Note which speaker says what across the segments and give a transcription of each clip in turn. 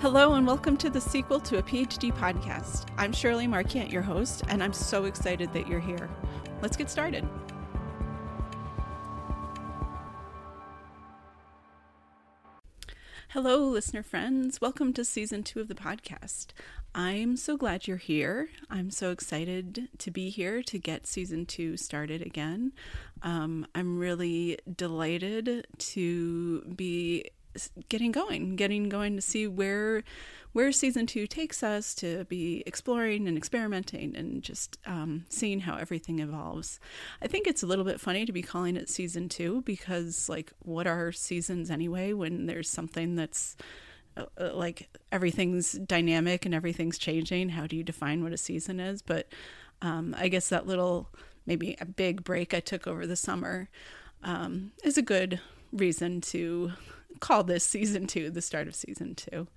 Speaker 1: Hello, and welcome to the sequel to a PhD podcast. I'm Shirley Marquant, your host, and I'm so excited that you're here. Let's get started. Hello, listener friends. Welcome to season two of the podcast. I'm so glad you're here. I'm so excited to be here to get season two started again. Um, I'm really delighted to be getting going, getting going to see where where season two takes us to be exploring and experimenting and just um, seeing how everything evolves. I think it's a little bit funny to be calling it season two because, like, what are seasons anyway when there's something that's uh, uh, like everything's dynamic and everything's changing? How do you define what a season is? But um, I guess that little, maybe a big break I took over the summer um, is a good reason to call this season two, the start of season two.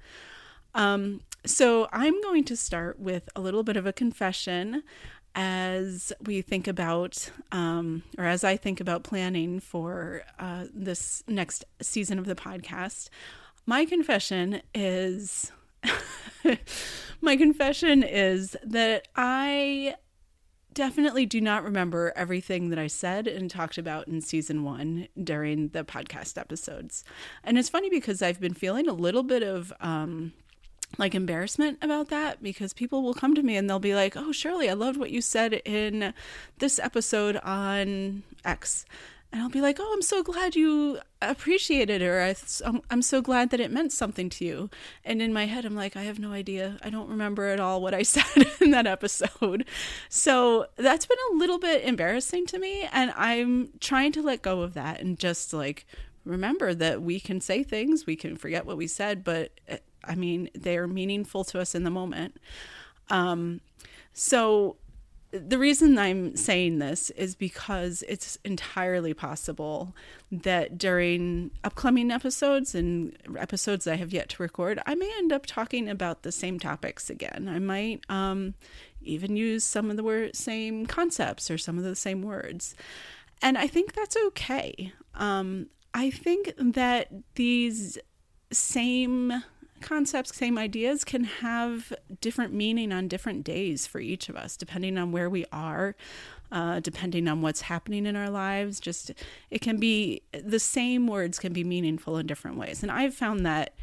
Speaker 1: Um, so I'm going to start with a little bit of a confession as we think about, um, or as I think about planning for uh, this next season of the podcast. My confession is. my confession is that I definitely do not remember everything that I said and talked about in season one during the podcast episodes. And it's funny because I've been feeling a little bit of um, like embarrassment about that because people will come to me and they'll be like, Oh, Shirley, I loved what you said in this episode on X and I'll be like, "Oh, I'm so glad you appreciated it," or I, am so glad that it meant something to you." And in my head, I'm like, "I have no idea. I don't remember at all what I said in that episode." So that's been a little bit embarrassing to me, and I'm trying to let go of that and just like remember that we can say things, we can forget what we said, but eh, I mean, they're meaningful to us in the moment. Um, so the reason I'm saying this is because it's entirely possible that during upcoming episodes and episodes I have yet to record, I may end up talking about the same topics again. I might um, even use some of the same concepts or some of the same words. And I think that's okay. Um, I think that these same concepts, same ideas can have different meaning on different days for each of us, depending on where we are, uh, depending on what's happening in our lives. Just it can be the same words can be meaningful in different ways. And I've found that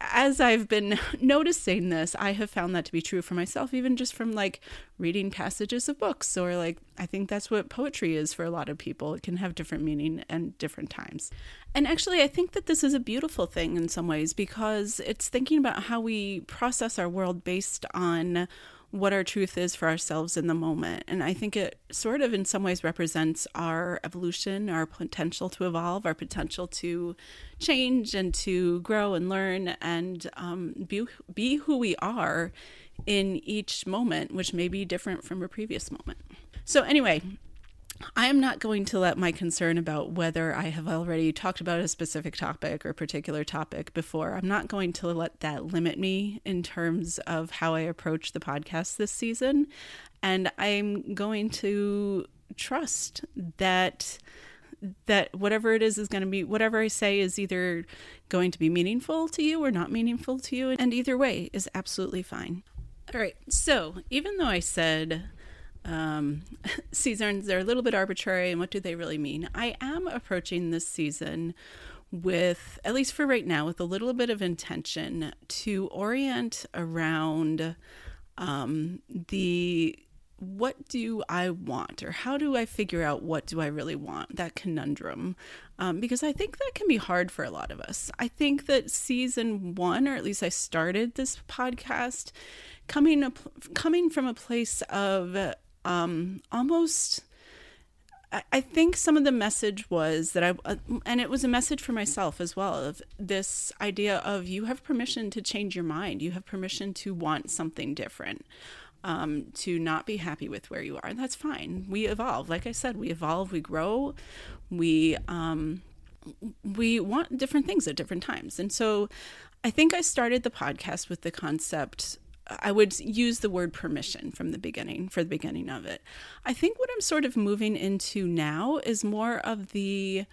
Speaker 1: as I've been noticing this, I have found that to be true for myself, even just from like reading passages of books, or like I think that's what poetry is for a lot of people. It can have different meaning and different times. And actually, I think that this is a beautiful thing in some ways because it's thinking about how we process our world based on what our truth is for ourselves in the moment. And I think it sort of, in some ways, represents our evolution, our potential to evolve, our potential to change and to grow and learn and um, be, be who we are in each moment, which may be different from a previous moment. So, anyway, I am not going to let my concern about whether I have already talked about a specific topic or particular topic before, I'm not going to let that limit me in terms of how I approach the podcast this season. And I'm going to trust that that whatever it is is going to be whatever I say is either going to be meaningful to you or not meaningful to you and either way is absolutely fine. All right. So, even though I said um, seasons, they're a little bit arbitrary, and what do they really mean? I am approaching this season with, at least for right now, with a little bit of intention to orient around um, the what do I want or how do I figure out what do I really want that conundrum um, because I think that can be hard for a lot of us. I think that season one, or at least I started this podcast coming up, coming from a place of um, almost I think some of the message was that I, uh, and it was a message for myself as well, of this idea of you have permission to change your mind. You have permission to want something different, um, to not be happy with where you are. And that's fine. We evolve. Like I said, we evolve, we grow, we, um, we want different things at different times. And so I think I started the podcast with the concept I would use the word permission from the beginning for the beginning of it. I think what I'm sort of moving into now is more of the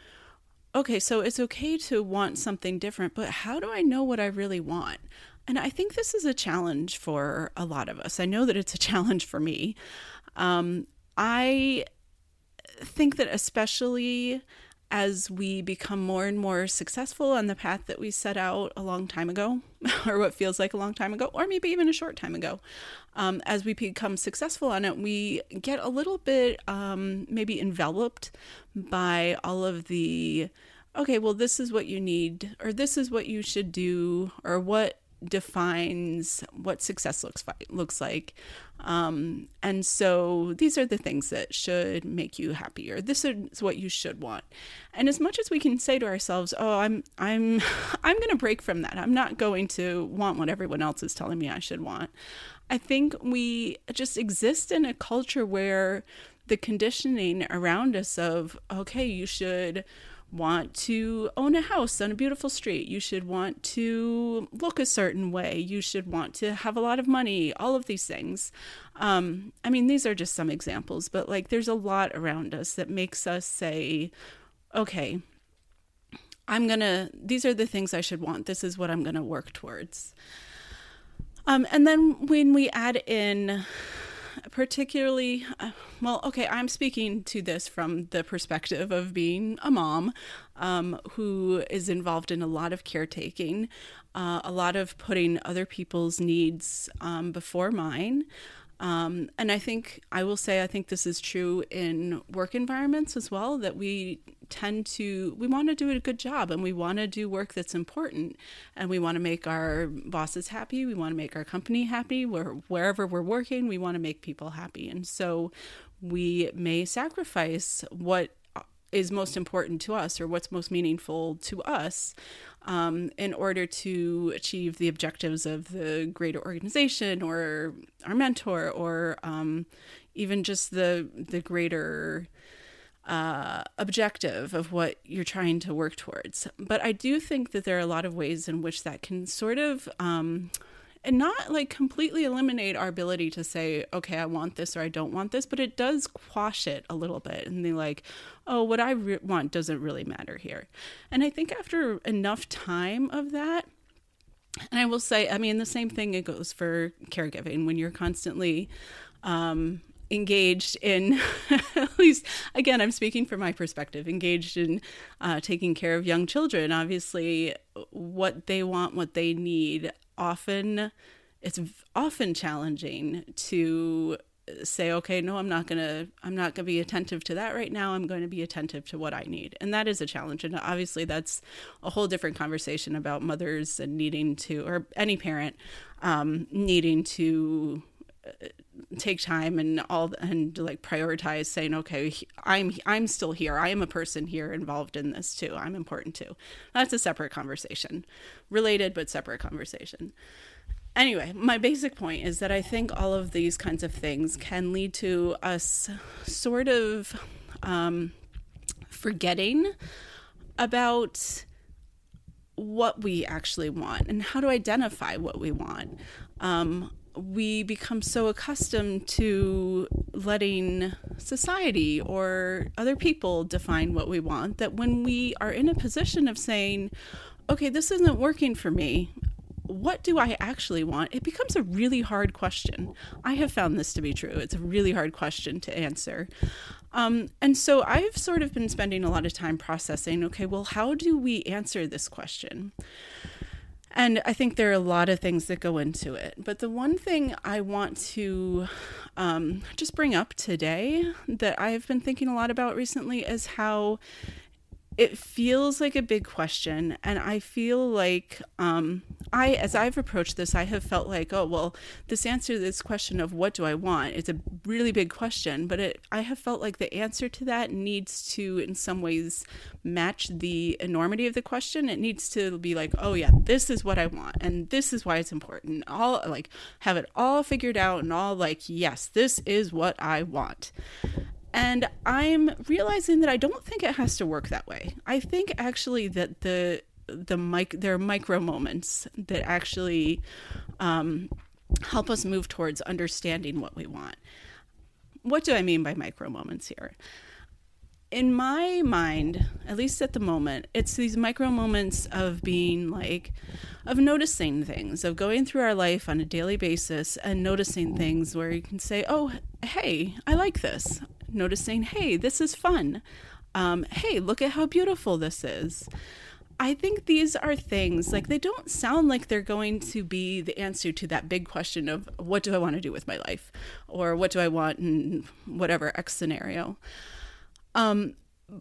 Speaker 1: okay, so it's okay to want something different, but how do I know what I really want? and I think this is a challenge for a lot of us. I know that it's a challenge for me. Um, I think that especially as we become more and more successful on the path that we set out a long time ago, or what feels like a long time ago, or maybe even a short time ago, um, as we become successful on it, we get a little bit um, maybe enveloped by all of the, okay, well, this is what you need, or this is what you should do, or what defines what success looks looks like. Um, and so these are the things that should make you happier. This is what you should want. And as much as we can say to ourselves, "Oh, I'm I'm I'm going to break from that. I'm not going to want what everyone else is telling me I should want." I think we just exist in a culture where the conditioning around us of, "Okay, you should want to own a house on a beautiful street. You should want to look a certain way. You should want to have a lot of money, all of these things. Um, I mean, these are just some examples, but like there's a lot around us that makes us say, okay, I'm to, these are the things I should want. This is what I'm to work towards. Um, and then when we add in particularly, uh, well, okay, I'm speaking to this from the perspective of being a mom um, who is involved in a lot of caretaking, uh, a lot of putting other people's needs um, before mine. Um, and I think I will say I think this is true in work environments as well that we tend to we want to do a good job and we want to do work that's important. And we want to make our bosses happy. We want to make our company happy. Where wherever we're working we want to make people happy. And so we may sacrifice what is most important to us or what's most meaningful to us um, in order to achieve the objectives of the greater organization or our mentor or um, even just the the greater uh, objective of what you're trying to work towards. But I do think that there are a lot of ways in which that can sort of um, and not like completely eliminate our ability to say, okay, I want this or I don't want this, but it does quash it a little bit and be like, oh, what I re- want doesn't really matter here. And I think after enough time of that, and I will say, I mean, the same thing it goes for caregiving when you're constantly um, engaged in, at least again, I'm speaking from my perspective, engaged in uh, taking care of young children. Obviously, what they want, what they need, often it's often challenging to say okay no i'm not going to i'm not going to be attentive to that right now. I'm going to be attentive to what i need. And that is a challenge. And obviously that's a whole different conversation about mothers and needing to or any parent um, needing to uh, take time and all and like prioritize saying okay i'm i'm still here. I am a person here involved in this too. I'm important too. That's a separate conversation. Related but separate conversation. Anyway my basic point is that i think all of these kinds of things can lead to us sort of um, forgetting about what we actually want and how to identify what we want. Um, we become so accustomed to letting society or other people define what we want that when we are in a position of saying, okay, this isn't working for me, what do I actually want? It becomes a really hard question. I have found this to be true. It's a really hard question to answer. Um, and so I've sort of been spending a lot of time processing okay, well, how do we answer this question? And I think there are a lot of things that go into it. But the one thing I want to um, just bring up today that I've been thinking a lot about recently is how it feels like a big question and i feel like um, i as i've approached this i have felt like oh well this answer to this question of what do i want it's a really big question but it, i have felt like the answer to that needs to in some ways match the enormity of the question. It needs to be like oh yeah this is what i want and this is why it's important. All like have it all figured out and all like yes this is what i want and I'm realizing that I don't think it has to work that way. I think actually that the the mic there are micro moments that actually um, help us move towards understanding what we want. What do I mean by micro moments here? in my mind, at least at the moment, it's these micro moments of being like, of noticing things, of going through our life on a daily basis and noticing things where you can say, oh, hey, I like this. Noticing, hey, this is fun. Um, hey, look at how beautiful this is. I think these are things like they don't sound like they're going to be the answer to that big question of what do I want to do with my life or what do I want in whatever X scenario. Um,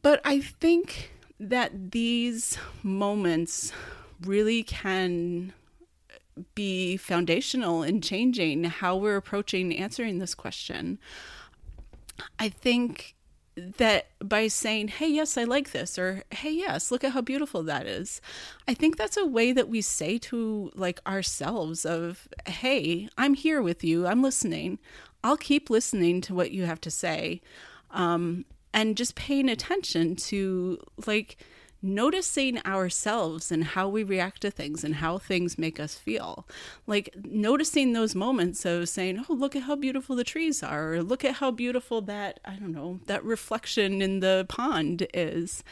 Speaker 1: but I think that these moments really can be foundational in changing how we're approaching answering this question. I think that by saying, hey, yes, I like this, or hey, yes, look at how beautiful that is, I think that's a way that we say to like ourselves of, hey, I'm here with you, I'm listening, I'll keep listening to what you have to say. Um, and just paying attention to like, noticing ourselves and how we react to things and how things make us feel. Like noticing those moments of saying, "Oh, look at how beautiful the trees are," or "Look at how beautiful that, I don't know, that reflection in the pond is."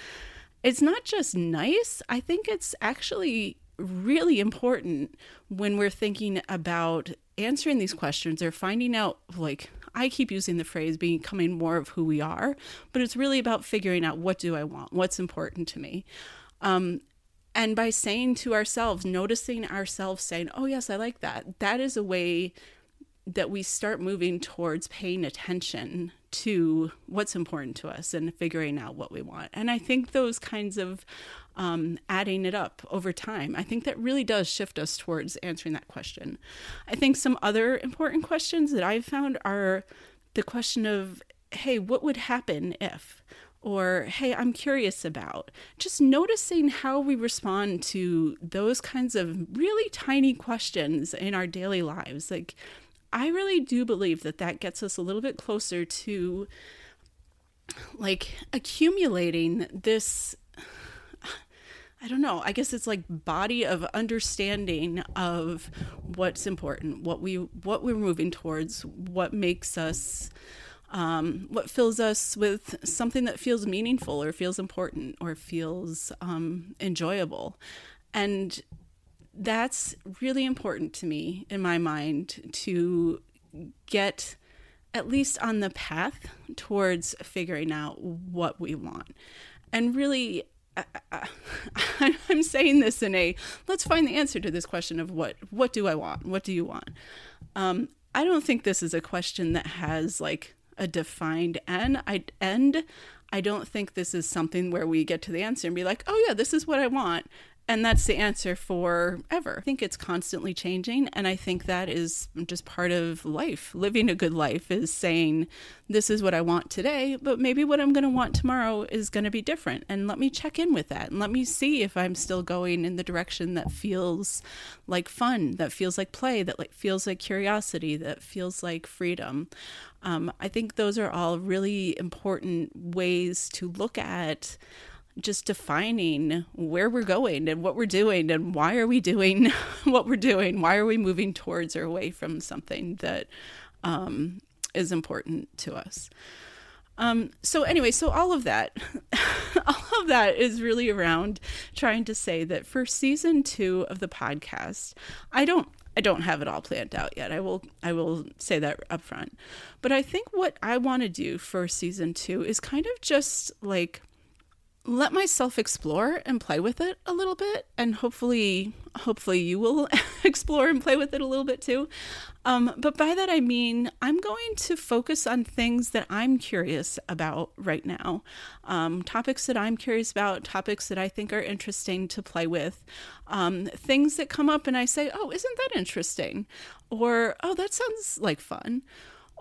Speaker 1: It's not just nice, I think it's actually really important when we're thinking about answering these questions or finding out like I keep using the phrase becoming more of who we are, but it's really about figuring out what do I want, what's important to me. Um, and by saying to ourselves, noticing ourselves saying, oh, yes, I like that, that is a way that we start moving towards paying attention to what's important to us and figuring out what we want. And I think those kinds of um, adding it up over time, I think that really does shift us towards answering that question. I think some other important questions that I've found are the question of, hey, what would happen if? Or, hey, I'm curious about. Just noticing how we respond to those kinds of really tiny questions in our daily lives. Like, I really do believe that that gets us a little bit closer to like accumulating this I don't know. I guess it's like body of understanding of what's important, what we what we're moving towards, what makes us um, what fills us with something that feels meaningful or feels important or feels um, enjoyable. And that's really important to me in my mind to get at least on the path towards figuring out what we want. And really, I, am saying this in a let's find the answer to this question of what what do I want? What do you want? Um, I don't think this is a question that has like a defined end. I end. I don't think this is something where we get to the answer and be like, oh yeah, this is what I want, and that's the answer forever. I think it's constantly changing. And I think that is just part of life. Living a good life is saying, this is what I want today, but maybe what I'm going to want tomorrow is going to be different. And let me check in with that and let me see if I'm still going in the direction that feels like fun, that feels like play, that like feels like curiosity, that feels like freedom. Um, I think those are all really important ways to look at just defining where we're going and what we're doing and why are we doing what we're doing why are we moving towards or away from something that um, is important to us um, so anyway so all of that all of that is really around trying to say that for season two of the podcast i don't I don't have it all planned out yet. I will I will say that up front. But I think what I want to do for season 2 is kind of just like let myself explore and play with it a little bit and hopefully hopefully you will explore and play with it a little bit too. Um, but by that i mean i'm going to focus on things that i'm curious about right now. Um, topics that i'm curious about topics that i think are interesting to play with. Um, things that come up and i say oh isn't that interesting? Or oh that sounds like fun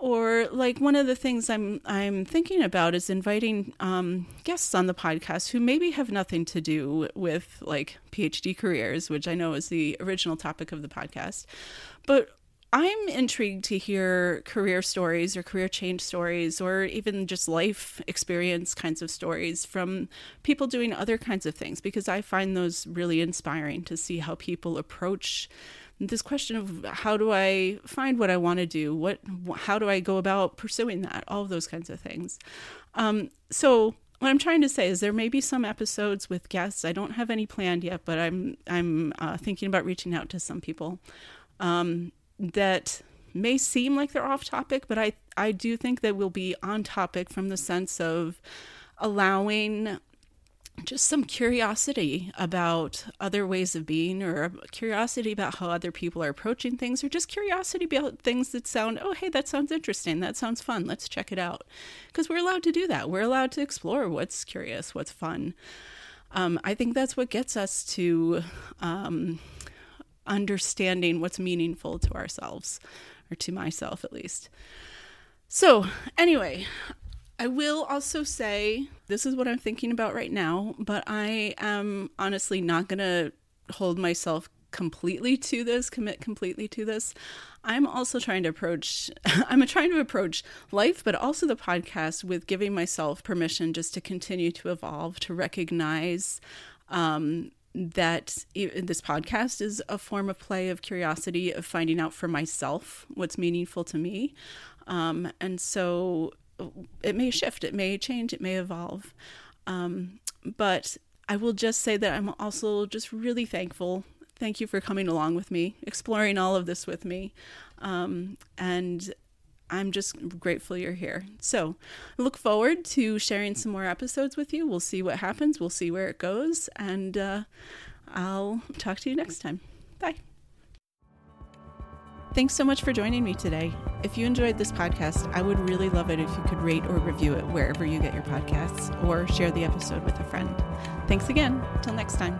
Speaker 1: or like one of the things I'm I'm thinking about is inviting um, guests on the podcast who maybe have nothing to do with like PhD careers, which I know is the original topic of the podcast, but I'm intrigued to hear career stories or career change stories or even just life experience kinds of stories from people doing other kinds of things because I find those really inspiring to see how people approach this question of how do I find what I want to do? What, how do I go about pursuing that? All of those kinds of things. Um, so what I'm trying to say is there may be some episodes with guests. I don't have any planned yet, but I'm I'm uh, thinking about reaching out to some people um, that may seem like they're off topic, but I I do think that we'll be on topic from the sense of allowing just some curiosity about other ways of being or curiosity about how other people are approaching things or just curiosity about things that sound oh hey that sounds interesting. That sounds fun. Let's check it out. Because we're allowed to do that. We're allowed to explore what's curious what's fun. Um, i think that's what gets us to um, understanding what's meaningful to ourselves or to myself at least. So anyway I will also say this is what I'm thinking about right now, but I am honestly not going to hold myself completely to this, commit completely to this. I'm also trying to approach I'm trying to approach life but also the podcast with giving myself permission just to continue to evolve, to recognize um, that this podcast is a form of play of curiosity of finding out for myself what's meaningful to me um, and so it may shift, it may change, it may evolve. Um, but I will just say that I'm also just really thankful. Thank you for coming along with me, exploring all of this with me. Um, and I'm just grateful you're here. So, I look forward to sharing some more episodes with you. We'll see what happens, we'll see where it goes, and uh, I'll talk to you next time. Bye. Thanks so much for joining me today. If you enjoyed this podcast, I would really love it if you could rate or review it wherever you get your podcasts or share the episode with a friend. Thanks again. Till next time.